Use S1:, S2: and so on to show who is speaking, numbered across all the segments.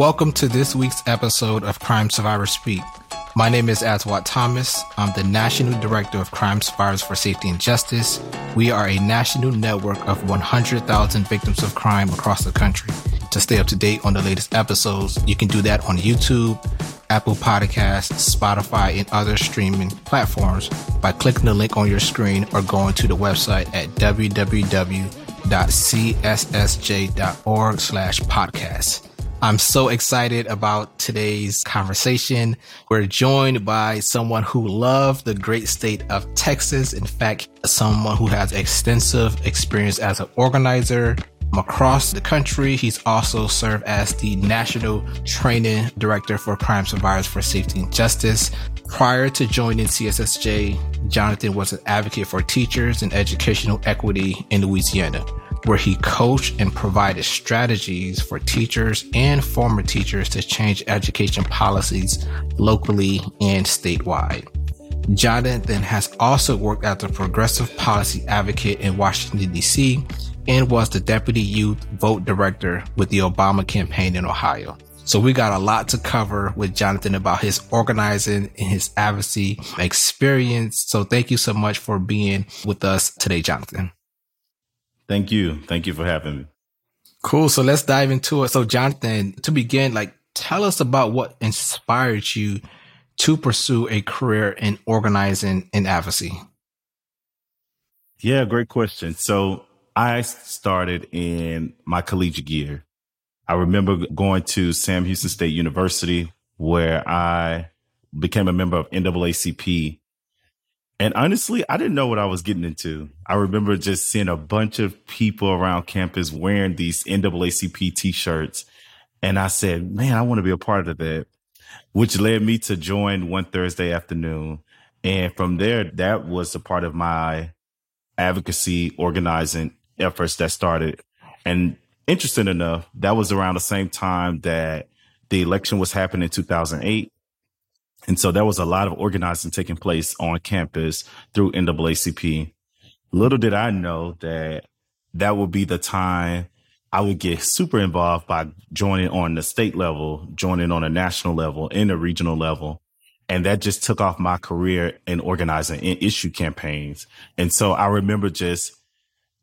S1: Welcome to this week's episode of Crime Survivors Speak. My name is Aswad Thomas. I'm the National Director of Crime Survivors for Safety and Justice. We are a national network of 100,000 victims of crime across the country. To stay up to date on the latest episodes, you can do that on YouTube, Apple Podcasts, Spotify, and other streaming platforms by clicking the link on your screen or going to the website at www.cssj.org slash podcast. I'm so excited about today's conversation. We're joined by someone who loved the great state of Texas. In fact, someone who has extensive experience as an organizer across the country. He's also served as the National Training Director for Crime Survivors for Safety and Justice. Prior to joining CSSJ, Jonathan was an advocate for teachers and educational equity in Louisiana where he coached and provided strategies for teachers and former teachers to change education policies locally and statewide. Jonathan has also worked as a progressive policy advocate in Washington, D.C., and was the deputy youth vote director with the Obama campaign in Ohio. So we got a lot to cover with Jonathan about his organizing and his advocacy experience. So thank you so much for being with us today, Jonathan.
S2: Thank you. Thank you for having me.
S1: Cool. So let's dive into it. So Jonathan, to begin, like tell us about what inspired you to pursue a career in organizing and advocacy.
S2: Yeah, great question. So I started in my collegiate year. I remember going to Sam Houston State University where I became a member of NAACP and honestly, I didn't know what I was getting into. I remember just seeing a bunch of people around campus wearing these NAACP t-shirts. And I said, man, I want to be a part of that, which led me to join one Thursday afternoon. And from there, that was a part of my advocacy organizing efforts that started. And interesting enough, that was around the same time that the election was happening in 2008. And so there was a lot of organizing taking place on campus through NAACP. Little did I know that that would be the time I would get super involved by joining on the state level, joining on a national level, in a regional level. And that just took off my career in organizing in issue campaigns. And so I remember just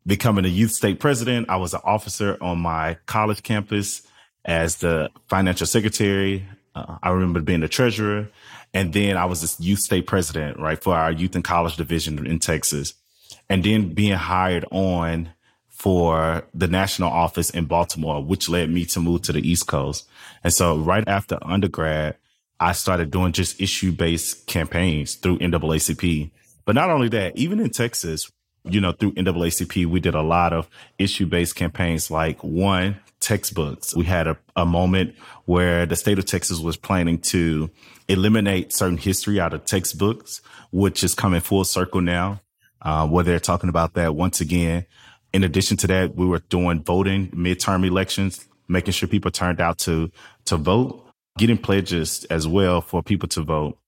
S2: becoming a youth state president. I was an officer on my college campus as the financial secretary. Uh, I remember being the treasurer. And then I was this youth state president, right, for our youth and college division in Texas. And then being hired on for the national office in Baltimore, which led me to move to the East Coast. And so right after undergrad, I started doing just issue based campaigns through NAACP. But not only that, even in Texas, you know, through NAACP, we did a lot of issue based campaigns like one, textbooks. We had a, a moment where the state of Texas was planning to eliminate certain history out of textbooks, which is coming full circle now, uh, where they're talking about that once again. In addition to that, we were doing voting midterm elections, making sure people turned out to, to vote, getting pledges as well for people to vote.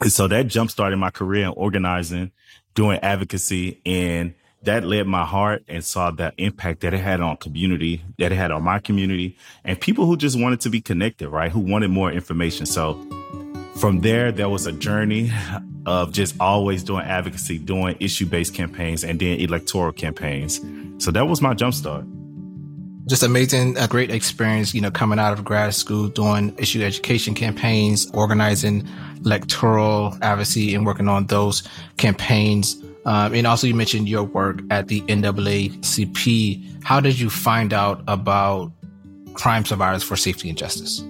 S2: And so that jump started my career in organizing, doing advocacy and that led my heart and saw the impact that it had on community, that it had on my community and people who just wanted to be connected, right? Who wanted more information. So from there, there was a journey of just always doing advocacy, doing issue based campaigns and then electoral campaigns. So that was my jumpstart.
S1: Just amazing, a great experience, you know, coming out of grad school, doing issue education campaigns, organizing electoral advocacy and working on those campaigns. Um, and also, you mentioned your work at the NAACP. How did you find out about crime survivors for safety and justice?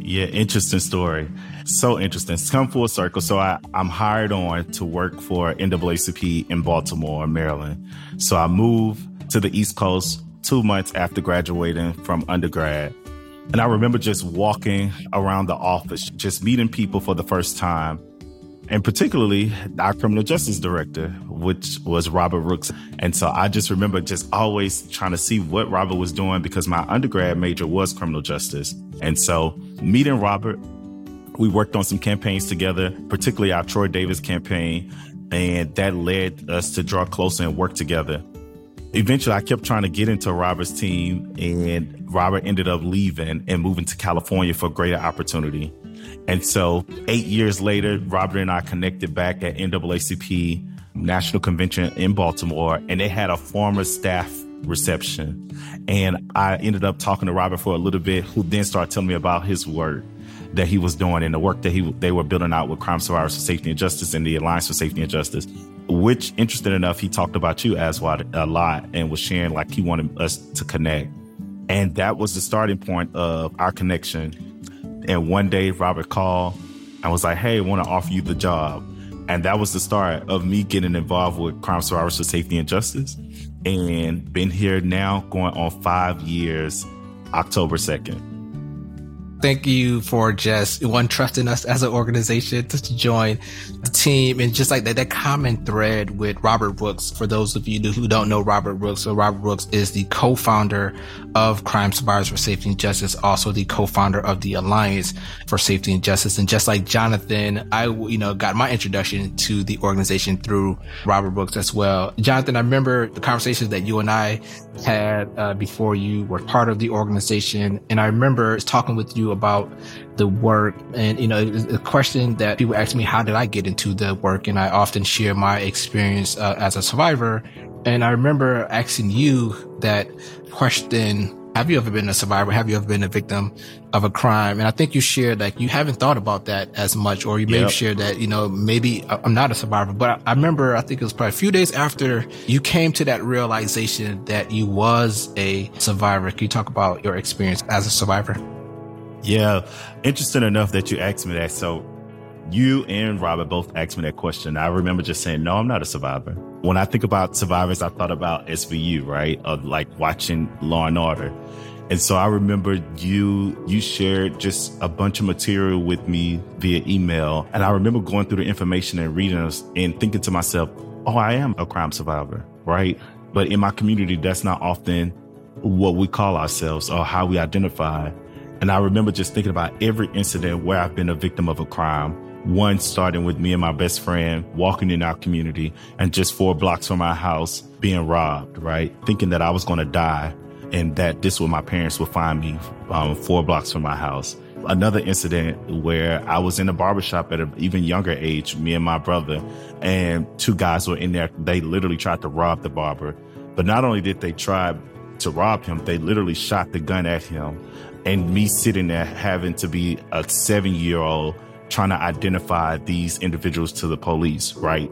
S2: Yeah, interesting story. So interesting. It's come full circle. So I, I'm hired on to work for NAACP in Baltimore, Maryland. So I moved to the East Coast two months after graduating from undergrad. And I remember just walking around the office, just meeting people for the first time and particularly our criminal justice director, which was Robert Rooks. And so I just remember just always trying to see what Robert was doing because my undergrad major was criminal justice. And so meeting Robert, we worked on some campaigns together, particularly our Troy Davis campaign. And that led us to draw closer and work together. Eventually, I kept trying to get into Robert's team. And Robert ended up leaving and moving to California for greater opportunity. And so eight years later, Robert and I connected back at NAACP National Convention in Baltimore, and they had a former staff reception. And I ended up talking to Robert for a little bit, who then started telling me about his work that he was doing and the work that he they were building out with Crime Survivors for Safety and Justice and the Alliance for Safety and Justice. Which, interesting enough, he talked about you as a lot and was sharing like he wanted us to connect. And that was the starting point of our connection. And one day, Robert called and was like, Hey, I want to offer you the job. And that was the start of me getting involved with Crime Survivors for Safety and Justice. And been here now going on five years, October 2nd.
S1: Thank you for just one trusting us as an organization to join the team and just like that, that common thread with Robert Rooks. For those of you who don't know Robert Rooks, so Robert Rooks is the co-founder of Crime Survivors for Safety and Justice, also the co-founder of the Alliance for Safety and Justice. And just like Jonathan, I, you know, got my introduction to the organization through Robert Rooks as well. Jonathan, I remember the conversations that you and I had uh, before you were part of the organization. And I remember talking with you about the work and, you know, the question that people ask me, how did I get into the work? And I often share my experience uh, as a survivor. And I remember asking you that question have you ever been a survivor? Have you ever been a victim of a crime? And I think you shared like you haven't thought about that as much, or you may yep. have shared that, you know, maybe I'm not a survivor. But I remember, I think it was probably a few days after you came to that realization that you was a survivor. Can you talk about your experience as a survivor?
S2: Yeah. Interesting enough that you asked me that. So you and Robert both asked me that question. I remember just saying, no, I'm not a survivor. When I think about survivors, I thought about SVU, right? Of like watching Law and Order. And so I remember you, you shared just a bunch of material with me via email. And I remember going through the information and reading us and thinking to myself, oh, I am a crime survivor, right? But in my community, that's not often what we call ourselves or how we identify. And I remember just thinking about every incident where I've been a victim of a crime. One starting with me and my best friend walking in our community and just four blocks from our house being robbed, right? Thinking that I was going to die and that this was my parents would find me um, four blocks from my house. Another incident where I was in a barbershop at an even younger age, me and my brother, and two guys were in there. They literally tried to rob the barber. But not only did they try to rob him, they literally shot the gun at him and me sitting there having to be a seven year old trying to identify these individuals to the police, right?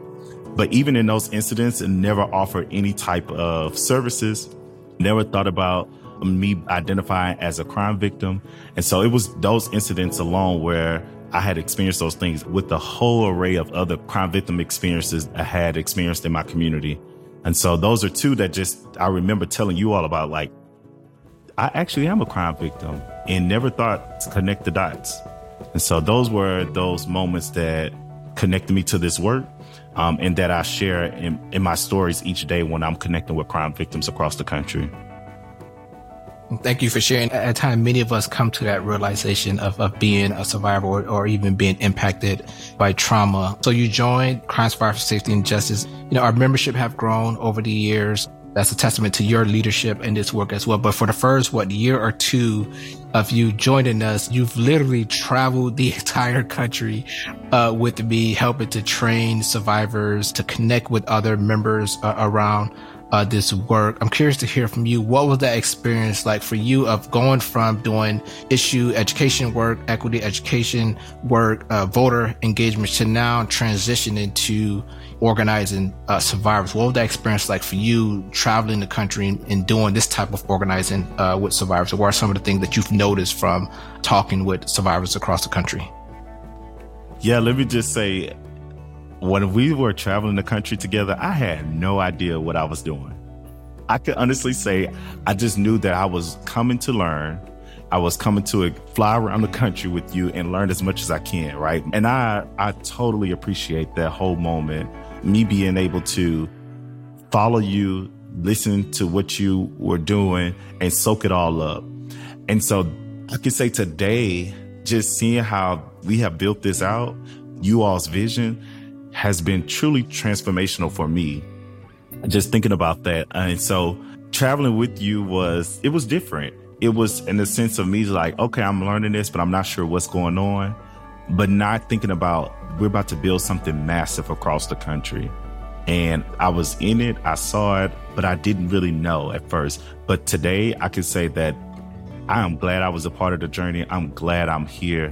S2: But even in those incidents, it never offered any type of services, never thought about me identifying as a crime victim. And so it was those incidents alone where I had experienced those things with the whole array of other crime victim experiences I had experienced in my community. And so those are two that just I remember telling you all about like I actually am a crime victim and never thought to connect the dots. And so those were those moments that connected me to this work um, and that I share in, in my stories each day when I'm connecting with crime victims across the country.
S1: Thank you for sharing. At a time, many of us come to that realization of, of being a survivor or, or, even being impacted by trauma. So you joined Crime Survivors for Safety and Justice. You know, our membership have grown over the years that's a testament to your leadership in this work as well. But for the first, what, year or two of you joining us, you've literally traveled the entire country, uh, with me, helping to train survivors, to connect with other members uh, around uh, this work. I'm curious to hear from you. What was that experience like for you of going from doing issue education work, equity education work, uh, voter engagement to now transitioning to organizing uh, survivors? What was that experience like for you traveling the country and, doing this type of organizing uh, with survivors? What are some of the things that you've noticed from talking with survivors across the country?
S2: Yeah, let me just say, when we were traveling the country together, I had no idea what I was doing. I could honestly say I just knew that I was coming to learn. I was coming to fly around the country with you and learn as much as I can, right? And I I totally appreciate that whole moment me being able to follow you, listen to what you were doing, and soak it all up. And so I can say today, just seeing how we have built this out, you all's vision has been truly transformational for me. Just thinking about that. And so traveling with you was, it was different. it was in the sense of me like, okay, I'm learning this, but I'm not sure what's going on. But not thinking about we're about to build something massive across the country. And I was in it, I saw it, but I didn't really know at first. But today I can say that I am glad I was a part of the journey. I'm glad I'm here,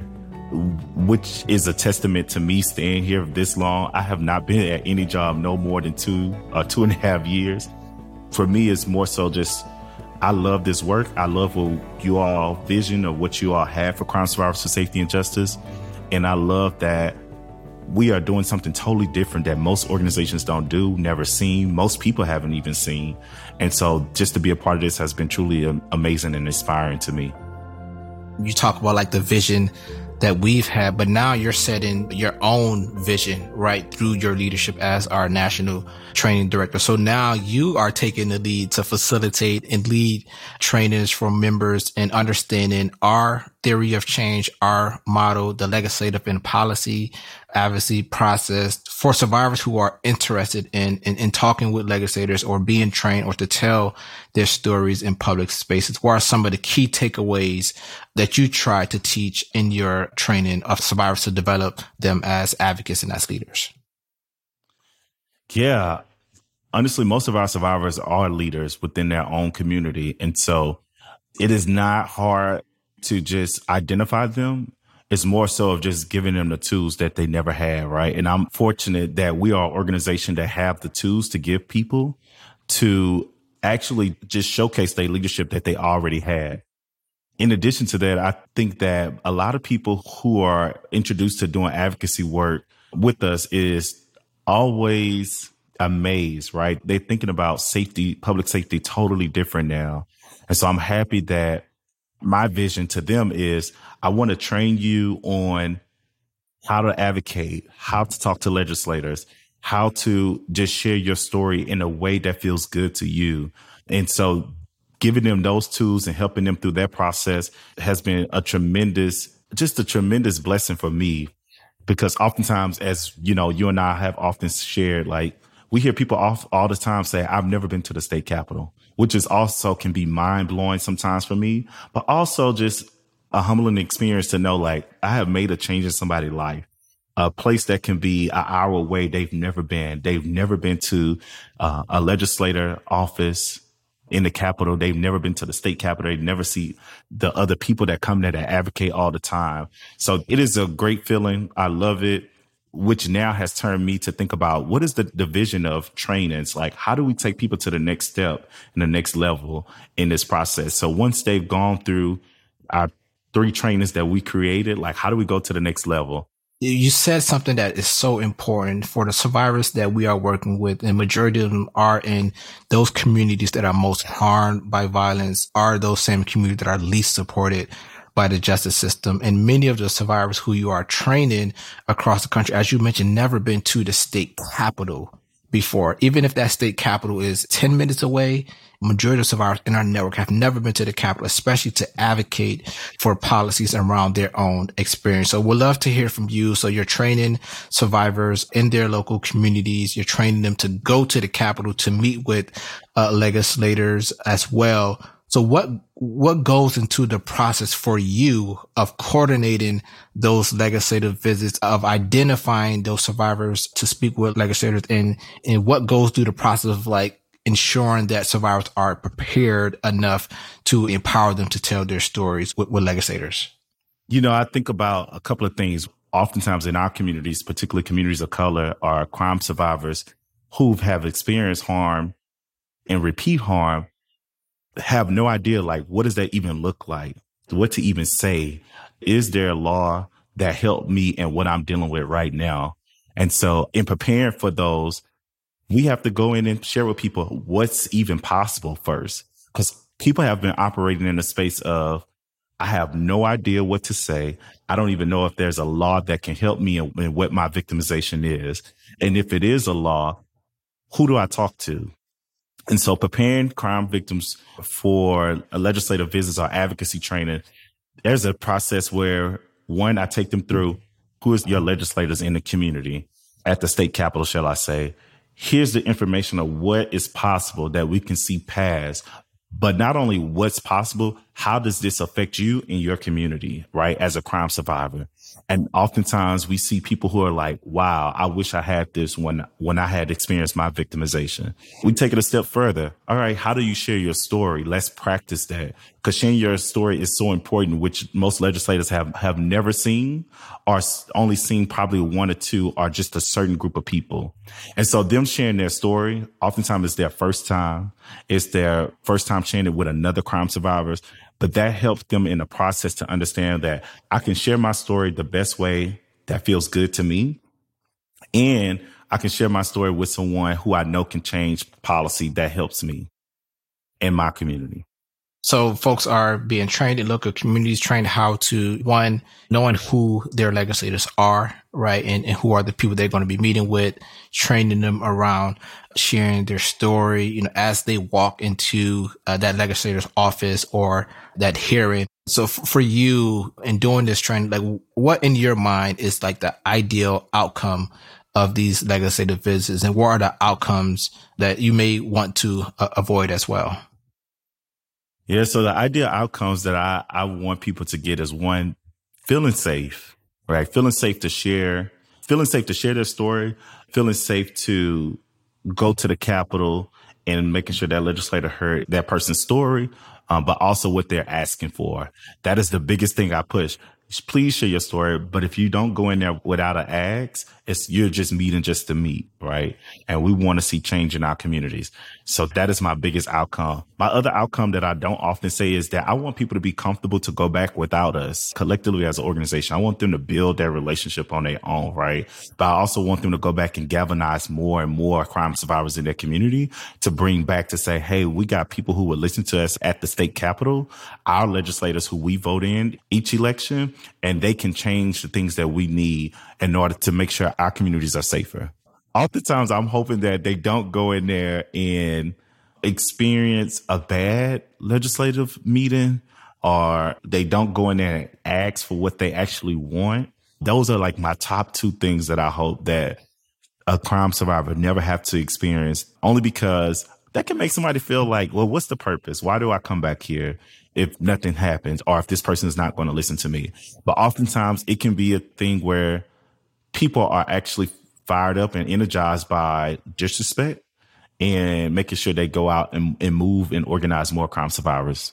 S2: which is a testament to me staying here this long. I have not been at any job no more than two or two and a half years. For me, it's more so just I love this work. I love what you all vision of what you all have for crime survivors for safety and justice. And I love that we are doing something totally different that most organizations don't do, never seen, most people haven't even seen. And so just to be a part of this has been truly um, amazing and inspiring to me.
S1: You talk about like the vision that we've had, but now you're setting your own vision right through your leadership as our national training director. So now you are taking the lead to facilitate and lead trainings for members and understanding our theory of change, our model, the legislative and policy advocacy process for survivors who are interested in, in, in talking with legislators or being trained or to tell their stories in public spaces. What are some of the key takeaways that you try to teach in your training of survivors to develop them as advocates and as leaders?
S2: Yeah. Honestly, most of our survivors are leaders within their own community. And so it is not hard to just identify them it's more so of just giving them the tools that they never had, right? And I'm fortunate that we are an organization that have the tools to give people to actually just showcase their leadership that they already had. In addition to that, I think that a lot of people who are introduced to doing advocacy work with us is always amazed, right? They're thinking about safety, public safety totally different now. And so I'm happy that my vision to them is I want to train you on how to advocate, how to talk to legislators, how to just share your story in a way that feels good to you. And so giving them those tools and helping them through that process has been a tremendous, just a tremendous blessing for me. Because oftentimes, as you know, you and I have often shared, like we hear people off all the time say, I've never been to the state capitol which is also can be mind blowing sometimes for me, but also just a humbling experience to know like I have made a change in somebody's life. A place that can be an hour away. They've never been. They've never been to uh, a legislator office in the Capitol. They've never been to the state Capitol. They never see the other people that come there that advocate all the time. So it is a great feeling. I love it which now has turned me to think about what is the division of trainings? Like, how do we take people to the next step and the next level in this process? So once they've gone through our three trainings that we created, like, how do we go to the next level?
S1: You said something that is so important for the survivors that we are working with, and majority of them are in those communities that are most harmed by violence, are those same communities that are least supported by the justice system. And many of the survivors who you are training across the country, as you mentioned, never been to the state capital before. Even if that state capital is 10 minutes away, majority of survivors in our network have never been to the capital, especially to advocate for policies around their own experience. So we'd love to hear from you. So you're training survivors in their local communities. You're training them to go to the capital to meet with uh, legislators as well so what, what goes into the process for you of coordinating those legislative visits, of identifying those survivors to speak with legislators and, and what goes through the process of like ensuring that survivors are prepared enough to empower them to tell their stories with, with legislators?
S2: You know, I think about a couple of things. Oftentimes in our communities, particularly communities of color, are crime survivors who have experienced harm and repeat harm have no idea like what does that even look like? What to even say? Is there a law that helped me and what I'm dealing with right now? And so in preparing for those, we have to go in and share with people what's even possible first. Cause people have been operating in a space of, I have no idea what to say. I don't even know if there's a law that can help me in what my victimization is. And if it is a law, who do I talk to? And so preparing crime victims for a legislative visits or advocacy training, there's a process where one, I take them through who is your legislators in the community at the state capitol, shall I say. Here's the information of what is possible that we can see past but not only what's possible, how does this affect you in your community, right? As a crime survivor. And oftentimes we see people who are like, wow, I wish I had this when, when I had experienced my victimization. We take it a step further. All right. How do you share your story? Let's practice that because sharing your story is so important, which most legislators have, have never seen or only seen probably one or two or just a certain group of people. And so them sharing their story, oftentimes it's their first time. It's their first time sharing it with another crime survivors but that helps them in the process to understand that I can share my story the best way that feels good to me. And I can share my story with someone who I know can change policy that helps me in my community.
S1: So folks are being trained in local communities, trained how to one, knowing who their legislators are, right? And, and who are the people they're going to be meeting with, training them around sharing their story, you know, as they walk into uh, that legislator's office or that hearing. So f- for you in doing this training, like what in your mind is like the ideal outcome of these legislative visits and what are the outcomes that you may want to uh, avoid as well?
S2: Yeah. So the ideal outcomes that I, I want people to get is one, feeling safe, right? Feeling safe to share, feeling safe to share their story, feeling safe to go to the Capitol and making sure that legislator heard that person's story, um, but also what they're asking for. That is the biggest thing I push please share your story. But if you don't go in there without an ask, it's you're just meeting just to meet, right? And we want to see change in our communities. So that is my biggest outcome. My other outcome that I don't often say is that I want people to be comfortable to go back without us collectively as an organization. I want them to build their relationship on their own, right? But I also want them to go back and galvanize more and more crime survivors in their community to bring back to say, Hey, we got people who would listen to us at the state capitol, our legislators who we vote in each election and they can change the things that we need in order to make sure our communities are safer. Oftentimes, I'm hoping that they don't go in there and experience a bad legislative meeting or they don't go in there and ask for what they actually want. Those are like my top two things that I hope that a crime survivor never have to experience only because that can make somebody feel like, well, what's the purpose? Why do I come back here? if nothing happens or if this person is not going to listen to me. But oftentimes it can be a thing where people are actually fired up and energized by disrespect and making sure they go out and, and move and organize more crime survivors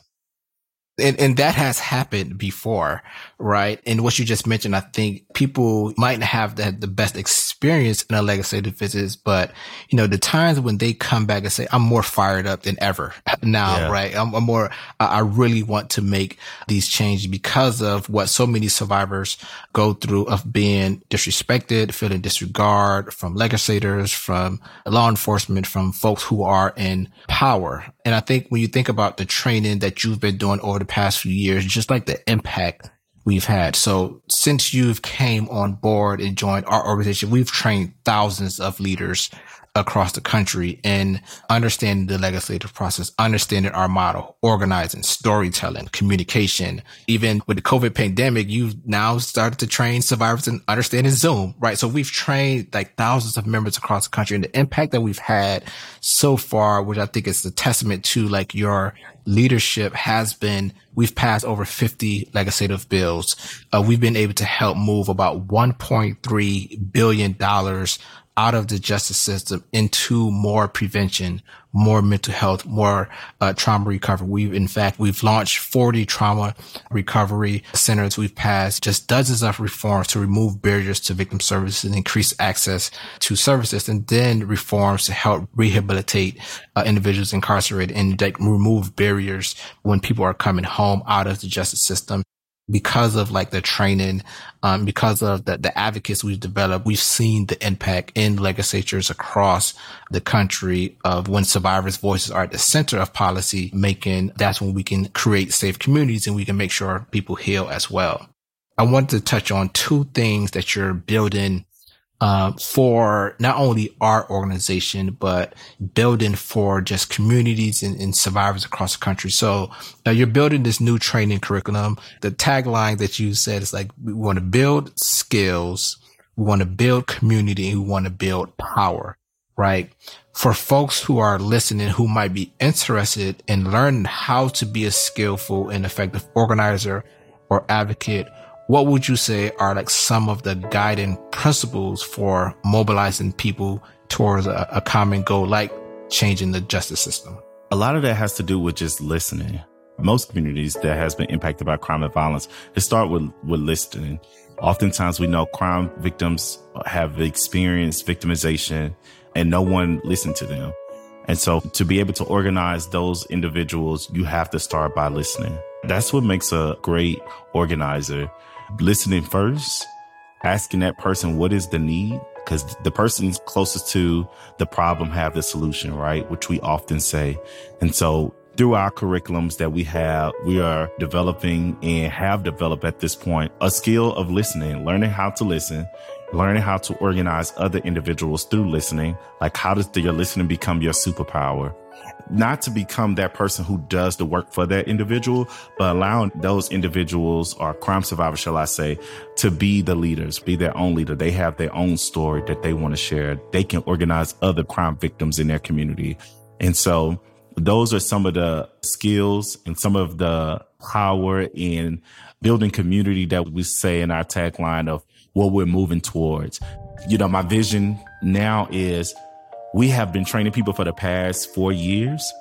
S1: and, and that has happened before, right? And what you just mentioned, I think people might have the, the best experience in a legislative visits, but you know, the times when they come back and say, I'm more fired up than ever now, yeah. right? I'm, I'm more, I really want to make these changes because of what so many survivors go through of being disrespected, feeling disregard from legislators, from law enforcement, from folks who are in power. And I think when you think about the training that you've been doing over the past few years, just like the impact we've had. So since you've came on board and joined our organization, we've trained thousands of leaders across the country in understanding the legislative process, understanding our model, organizing, storytelling, communication. Even with the COVID pandemic, you've now started to train survivors in understanding Zoom, right? So we've trained like thousands of members across the country and the impact that we've had so far, which I think is a testament to like your leadership has been we've passed over 50 legislative bills. Uh, we've been able to help move about 1.3 billion dollars out of the justice system into more prevention, more mental health, more uh, trauma recovery. We've, in fact, we've launched 40 trauma recovery centers. We've passed just dozens of reforms to remove barriers to victim services and increase access to services and then reforms to help rehabilitate uh, individuals incarcerated and like remove barriers when people are coming home out of the justice system because of like the training, um, because of the, the advocates we've developed, we've seen the impact in legislatures across the country of when survivors' voices are at the center of policy making. That's when we can create safe communities and we can make sure people heal as well. I wanted to touch on two things that you're building uh, for not only our organization, but building for just communities and, and survivors across the country. So uh, you're building this new training curriculum. The tagline that you said is like, we want to build skills. We want to build community. We want to build power, right? for folks who are listening who might be interested in learning how to be a skillful and effective organizer or advocate, what would you say are like some of the guiding principles for mobilizing people towards a, a common goal, like changing the justice system?
S2: A lot of that has to do with just listening. Most communities that has been impacted by crime and violence, they start with, with listening. Oftentimes we know crime victims have experienced victimization and no one listened to them. And so to be able to organize those individuals, you have to start by listening. That's what makes a great organizer. Listening first, asking that person, what is the need? Because the person's closest to the problem have the solution, right? Which we often say. And so through our curriculums that we have, we are developing and have developed at this point a skill of listening, learning how to listen, learning how to organize other individuals through listening. Like how does your listening become your superpower? Not to become that person who does the work for that individual, but allowing those individuals or crime survivors, shall I say, to be the leaders, be their own leader. They have their own story that they want to share. They can organize other crime victims in their community. And so those are some of the skills and some of the power in building community that we say in our tagline of what we're moving towards. You know, my vision now is we have been training people for the past four years.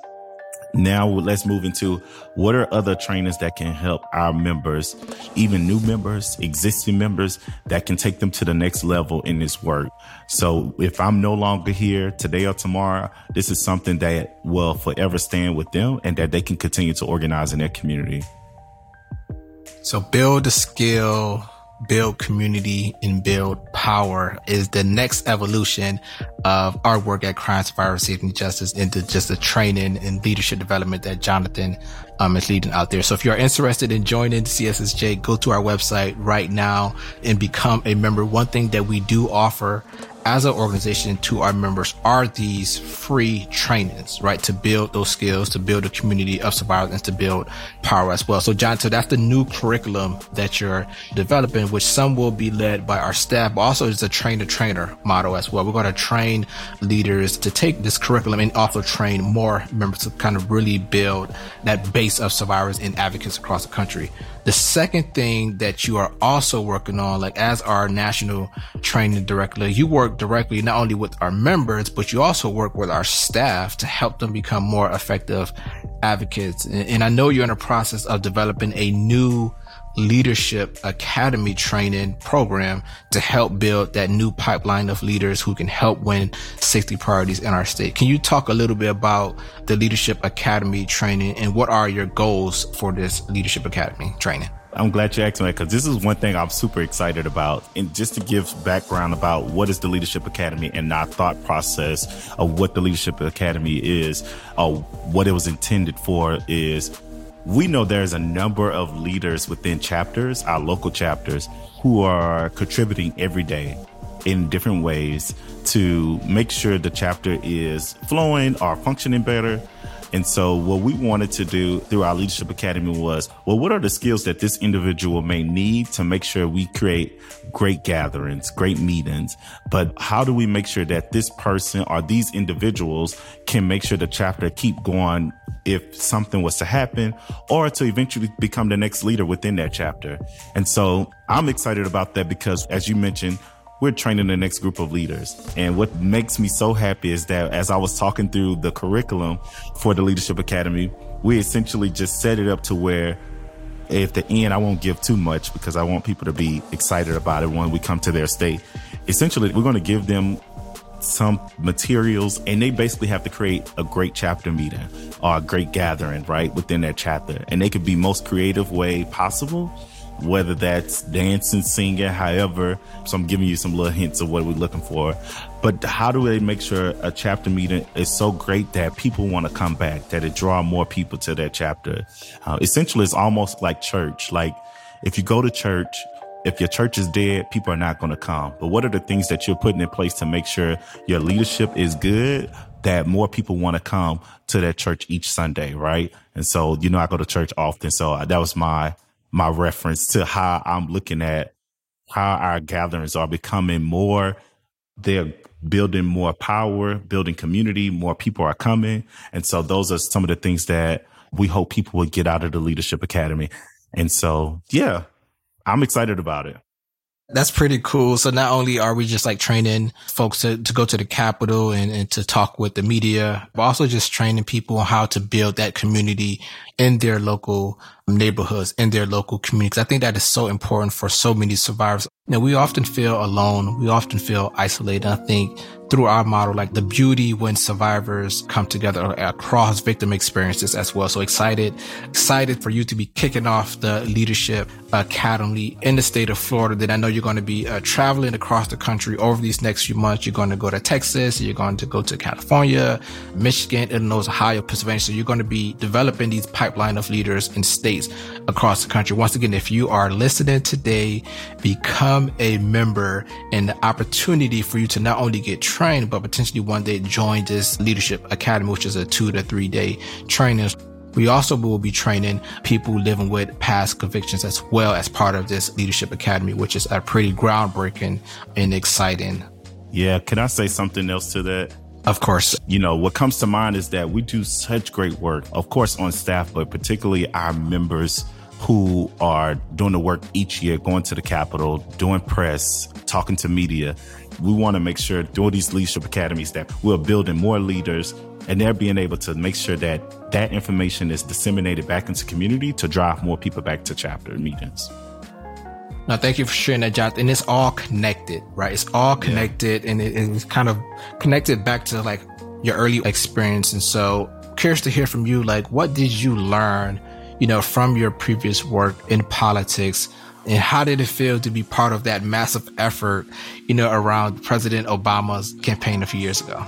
S2: Now let's move into what are other trainers that can help our members, even new members, existing members that can take them to the next level in this work. So if I'm no longer here today or tomorrow, this is something that will forever stand with them and that they can continue to organize in their community.
S1: So build a skill, build community and build power is the next evolution of our work at Crime Survivor Safety and Justice into just the training and leadership development that Jonathan um, is leading out there. So if you're interested in joining CSSJ, go to our website right now and become a member. One thing that we do offer as an organization to our members are these free trainings, right? To build those skills, to build a community of survivors and to build power as well. So John, so that's the new curriculum that you're developing, which some will be led by our staff, but also it's a train the trainer model as well. We're going to train leaders to take this curriculum and also train more members to kind of really build that base of survivors and advocates across the country. The second thing that you are also working on, like as our national training director, you work directly not only with our members, but you also work with our staff to help them become more effective advocates. And, and I know you're in a process of developing a new leadership academy training program to help build that new pipeline of leaders who can help win safety priorities in our state. Can you talk a little bit about the leadership academy training and what are your goals for this leadership academy training?
S2: I'm glad you asked me because this is one thing I'm super excited about. And just to give background about what is the Leadership Academy and our thought process of what the Leadership Academy is, uh, what it was intended for is we know there's a number of leaders within chapters, our local chapters, who are contributing every day in different ways to make sure the chapter is flowing or functioning better and so what we wanted to do through our leadership academy was, well, what are the skills that this individual may need to make sure we create great gatherings, great meetings? But how do we make sure that this person or these individuals can make sure the chapter keep going if something was to happen or to eventually become the next leader within that chapter? And so I'm excited about that because as you mentioned, we're training the next group of leaders. And what makes me so happy is that as I was talking through the curriculum for the Leadership Academy, we essentially just set it up to where at the end, I won't give too much because I want people to be excited about it when we come to their state. Essentially, we're going to give them some materials and they basically have to create a great chapter meeting or a great gathering right within that chapter and they could be most creative way possible whether that's dancing, singing, however. So I'm giving you some little hints of what we're looking for. But how do they make sure a chapter meeting is so great that people want to come back, that it draw more people to that chapter? Uh, essentially, it's almost like church. Like if you go to church, if your church is dead, people are not going to come. But what are the things that you're putting in place to make sure your leadership is good? That more people want to come to that church each Sunday, right? And so, you know, I go to church often. So that was my my reference to how I'm looking at how our gatherings are becoming more they're building more power, building community, more people are coming. And so those are some of the things that we hope people will get out of the Leadership Academy. And so, yeah, I'm excited about it.
S1: That's pretty cool. So not only are we just like training folks to, to go to the Capitol and, and to talk with the media, but also just training people on how to build that community in their local neighborhoods, in their local communities. I think that is so important for so many survivors. You know, we often feel alone. We often feel isolated. I think through our model, like the beauty when survivors come together across victim experiences as well. So excited, excited for you to be kicking off the leadership academy in the state of Florida. That I know you're going to be uh, traveling across the country over these next few months. You're going to go to Texas. You're going to go to California, Michigan, Illinois, Ohio, Pennsylvania. So you're going to be developing these pipeline of leaders in states across the country. Once again, if you are listening today, become a member and the opportunity for you to not only get trained, but potentially one day join this leadership academy, which is a two to three day training. We also will be training people living with past convictions as well as part of this leadership academy, which is a pretty groundbreaking and exciting.
S2: Yeah. Can I say something else to that?
S1: Of course.
S2: You know, what comes to mind is that we do such great work, of course, on staff, but particularly our members who are doing the work each year, going to the Capitol, doing press, talking to media. We want to make sure through these leadership academies that we're building more leaders and they're being able to make sure that that information is disseminated back into community to drive more people back to chapter meetings.
S1: Now, thank you for sharing that, Jonathan. And it's all connected, right? It's all connected yeah. and it, it's kind of connected back to like your early experience. And so curious to hear from you, like, what did you learn, you know, from your previous work in politics? And how did it feel to be part of that massive effort, you know, around President Obama's campaign a few years ago?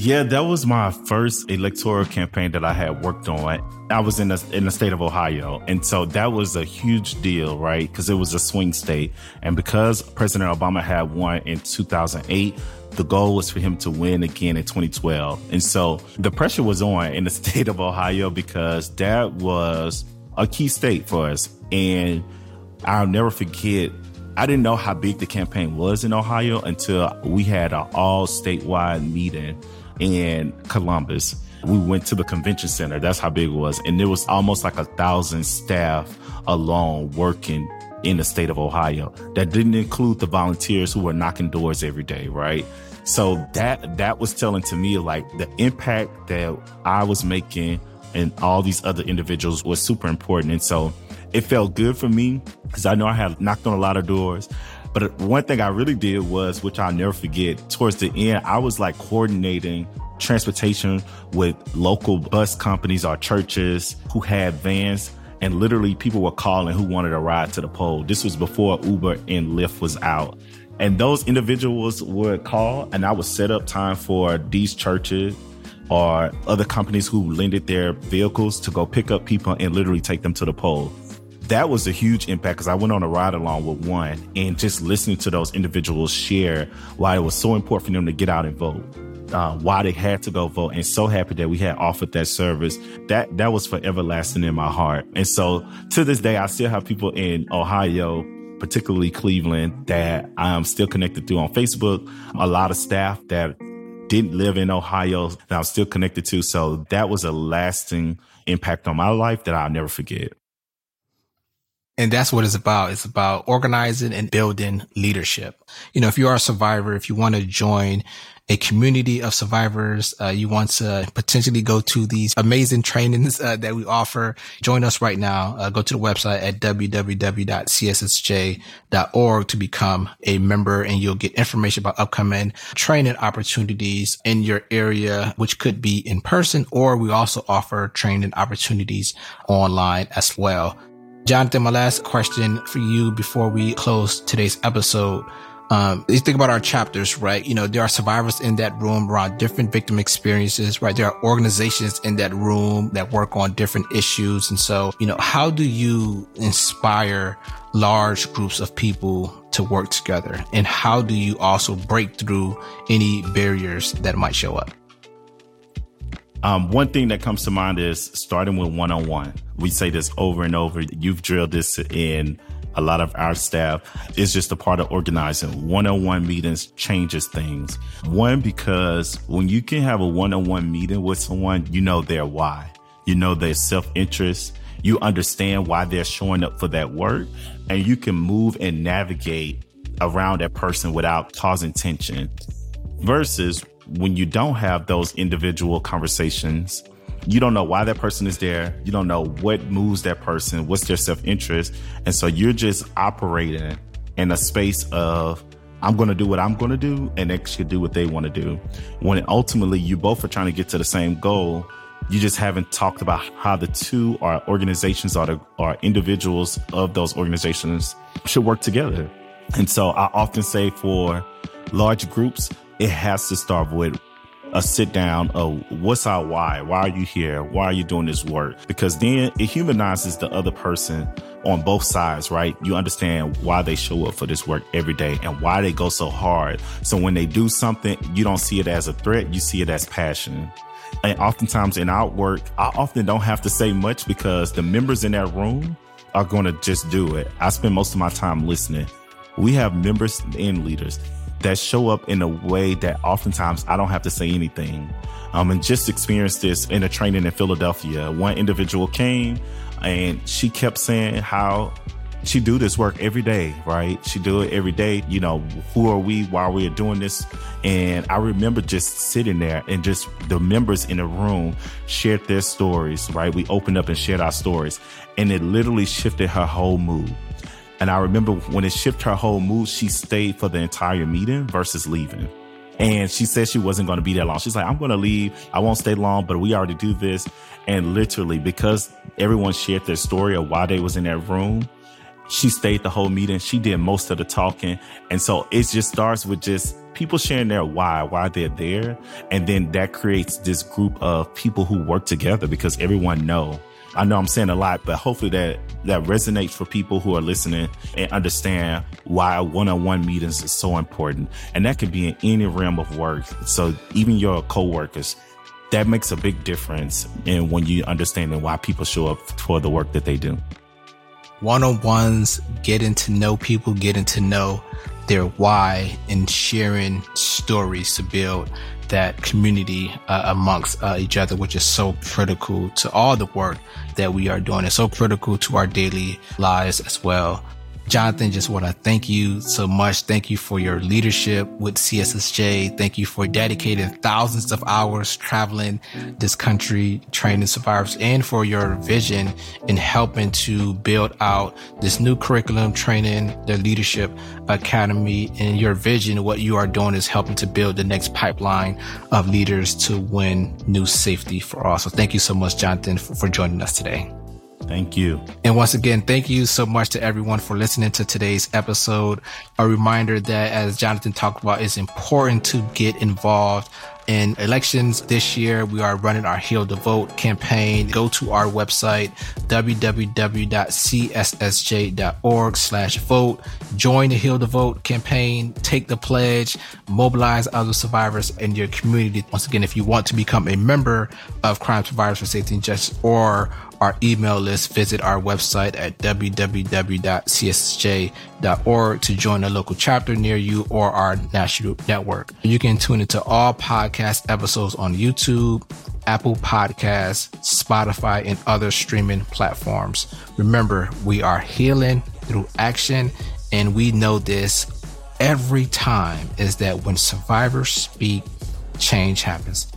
S2: Yeah, that was my first electoral campaign that I had worked on. I was in the in the state of Ohio, and so that was a huge deal, right? Because it was a swing state, and because President Obama had won in 2008, the goal was for him to win again in 2012, and so the pressure was on in the state of Ohio because that was a key state for us, and I'll never forget I didn't know how big the campaign was in Ohio until we had an all statewide meeting in Columbus. We went to the convention center. That's how big it was. And there was almost like a thousand staff alone working in the state of Ohio. That didn't include the volunteers who were knocking doors every day, right? So that that was telling to me like the impact that I was making and all these other individuals was super important. And so it felt good for me because I know I had knocked on a lot of doors. But one thing I really did was, which I'll never forget, towards the end, I was like coordinating transportation with local bus companies or churches who had vans. And literally, people were calling who wanted a ride to the poll. This was before Uber and Lyft was out. And those individuals would call, and I would set up time for these churches or other companies who lended their vehicles to go pick up people and literally take them to the poll that was a huge impact because I went on a ride along with one and just listening to those individuals share why it was so important for them to get out and vote. Uh, why they had to go vote and so happy that we had offered that service. That that was forever lasting in my heart. And so to this day i still have people in ohio particularly cleveland that i'm still connected to on facebook a lot of staff that didn't live in ohio that i'm still connected to. So that was a lasting impact on my life that i'll never forget
S1: and that's what it's about. It's about organizing and building leadership. You know, if you are a survivor, if you want to join a community of survivors, uh, you want to potentially go to these amazing trainings uh, that we offer, join us right now. Uh, go to the website at www.cssj.org to become a member and you'll get information about upcoming training opportunities in your area, which could be in person, or we also offer training opportunities online as well. Jonathan, my last question for you before we close today's episode. Um, you think about our chapters, right? You know, there are survivors in that room around different victim experiences, right? There are organizations in that room that work on different issues. And so, you know, how do you inspire large groups of people to work together? And how do you also break through any barriers that might show up?
S2: Um, one thing that comes to mind is starting with one on one. We say this over and over. You've drilled this in a lot of our staff It's just a part of organizing. One-on-one meetings changes things. One, because when you can have a one-on-one meeting with someone, you know their why, you know their self-interest, you understand why they're showing up for that work and you can move and navigate around that person without causing tension versus when you don't have those individual conversations you don't know why that person is there. You don't know what moves that person, what's their self interest. And so you're just operating in a space of, I'm going to do what I'm going to do, and they should do what they want to do. When ultimately you both are trying to get to the same goal, you just haven't talked about how the two are organizations or the or individuals of those organizations should work together. And so I often say for large groups, it has to start with a sit down of what's our why? Why are you here? Why are you doing this work? Because then it humanizes the other person on both sides, right? You understand why they show up for this work every day and why they go so hard. So when they do something, you don't see it as a threat, you see it as passion. And oftentimes in our work, I often don't have to say much because the members in that room are going to just do it. I spend most of my time listening. We have members and leaders that show up in a way that oftentimes I don't have to say anything. Um, and just experienced this in a training in Philadelphia. One individual came and she kept saying how she do this work every day, right? She do it every day. You know, who are we? Why we are doing this? And I remember just sitting there and just the members in the room shared their stories, right? We opened up and shared our stories and it literally shifted her whole mood. And I remember when it shifted her whole mood, she stayed for the entire meeting versus leaving. And she said she wasn't going to be that long. She's like, I'm going to leave. I won't stay long, but we already do this. And literally, because everyone shared their story of why they was in that room, she stayed the whole meeting. She did most of the talking. And so it just starts with just people sharing their why, why they're there. And then that creates this group of people who work together because everyone know. I know I'm saying a lot, but hopefully that that resonates for people who are listening and understand why one-on-one meetings is so important. And that could be in any realm of work. So even your coworkers, that makes a big difference in when you understanding why people show up for the work that they do
S1: one on ones, getting to know people, getting to know their why, and sharing stories to build that community uh, amongst uh, each other, which is so critical to all the work that we are doing. It's so critical to our daily lives as well. Jonathan, just want to thank you so much. Thank you for your leadership with CSSJ. Thank you for dedicating thousands of hours traveling this country, training survivors, and for your vision in helping to build out this new curriculum, training the leadership academy. And your vision, what you are doing is helping to build the next pipeline of leaders to win new safety for all. So thank you so much, Jonathan, for, for joining us today.
S2: Thank you.
S1: And once again, thank you so much to everyone for listening to today's episode. A reminder that as Jonathan talked about, it's important to get involved in elections this year. We are running our Heal the Vote campaign. Go to our website, www.cssj.org slash vote. Join the Heal the Vote campaign. Take the pledge. Mobilize other survivors in your community. Once again, if you want to become a member of Crime Survivors for Safety and Justice or our email list, visit our website at www.cssj.org to join a local chapter near you or our national network. You can tune into all podcast episodes on YouTube, Apple Podcasts, Spotify, and other streaming platforms. Remember, we are healing through action, and we know this every time is that when survivors speak, change happens.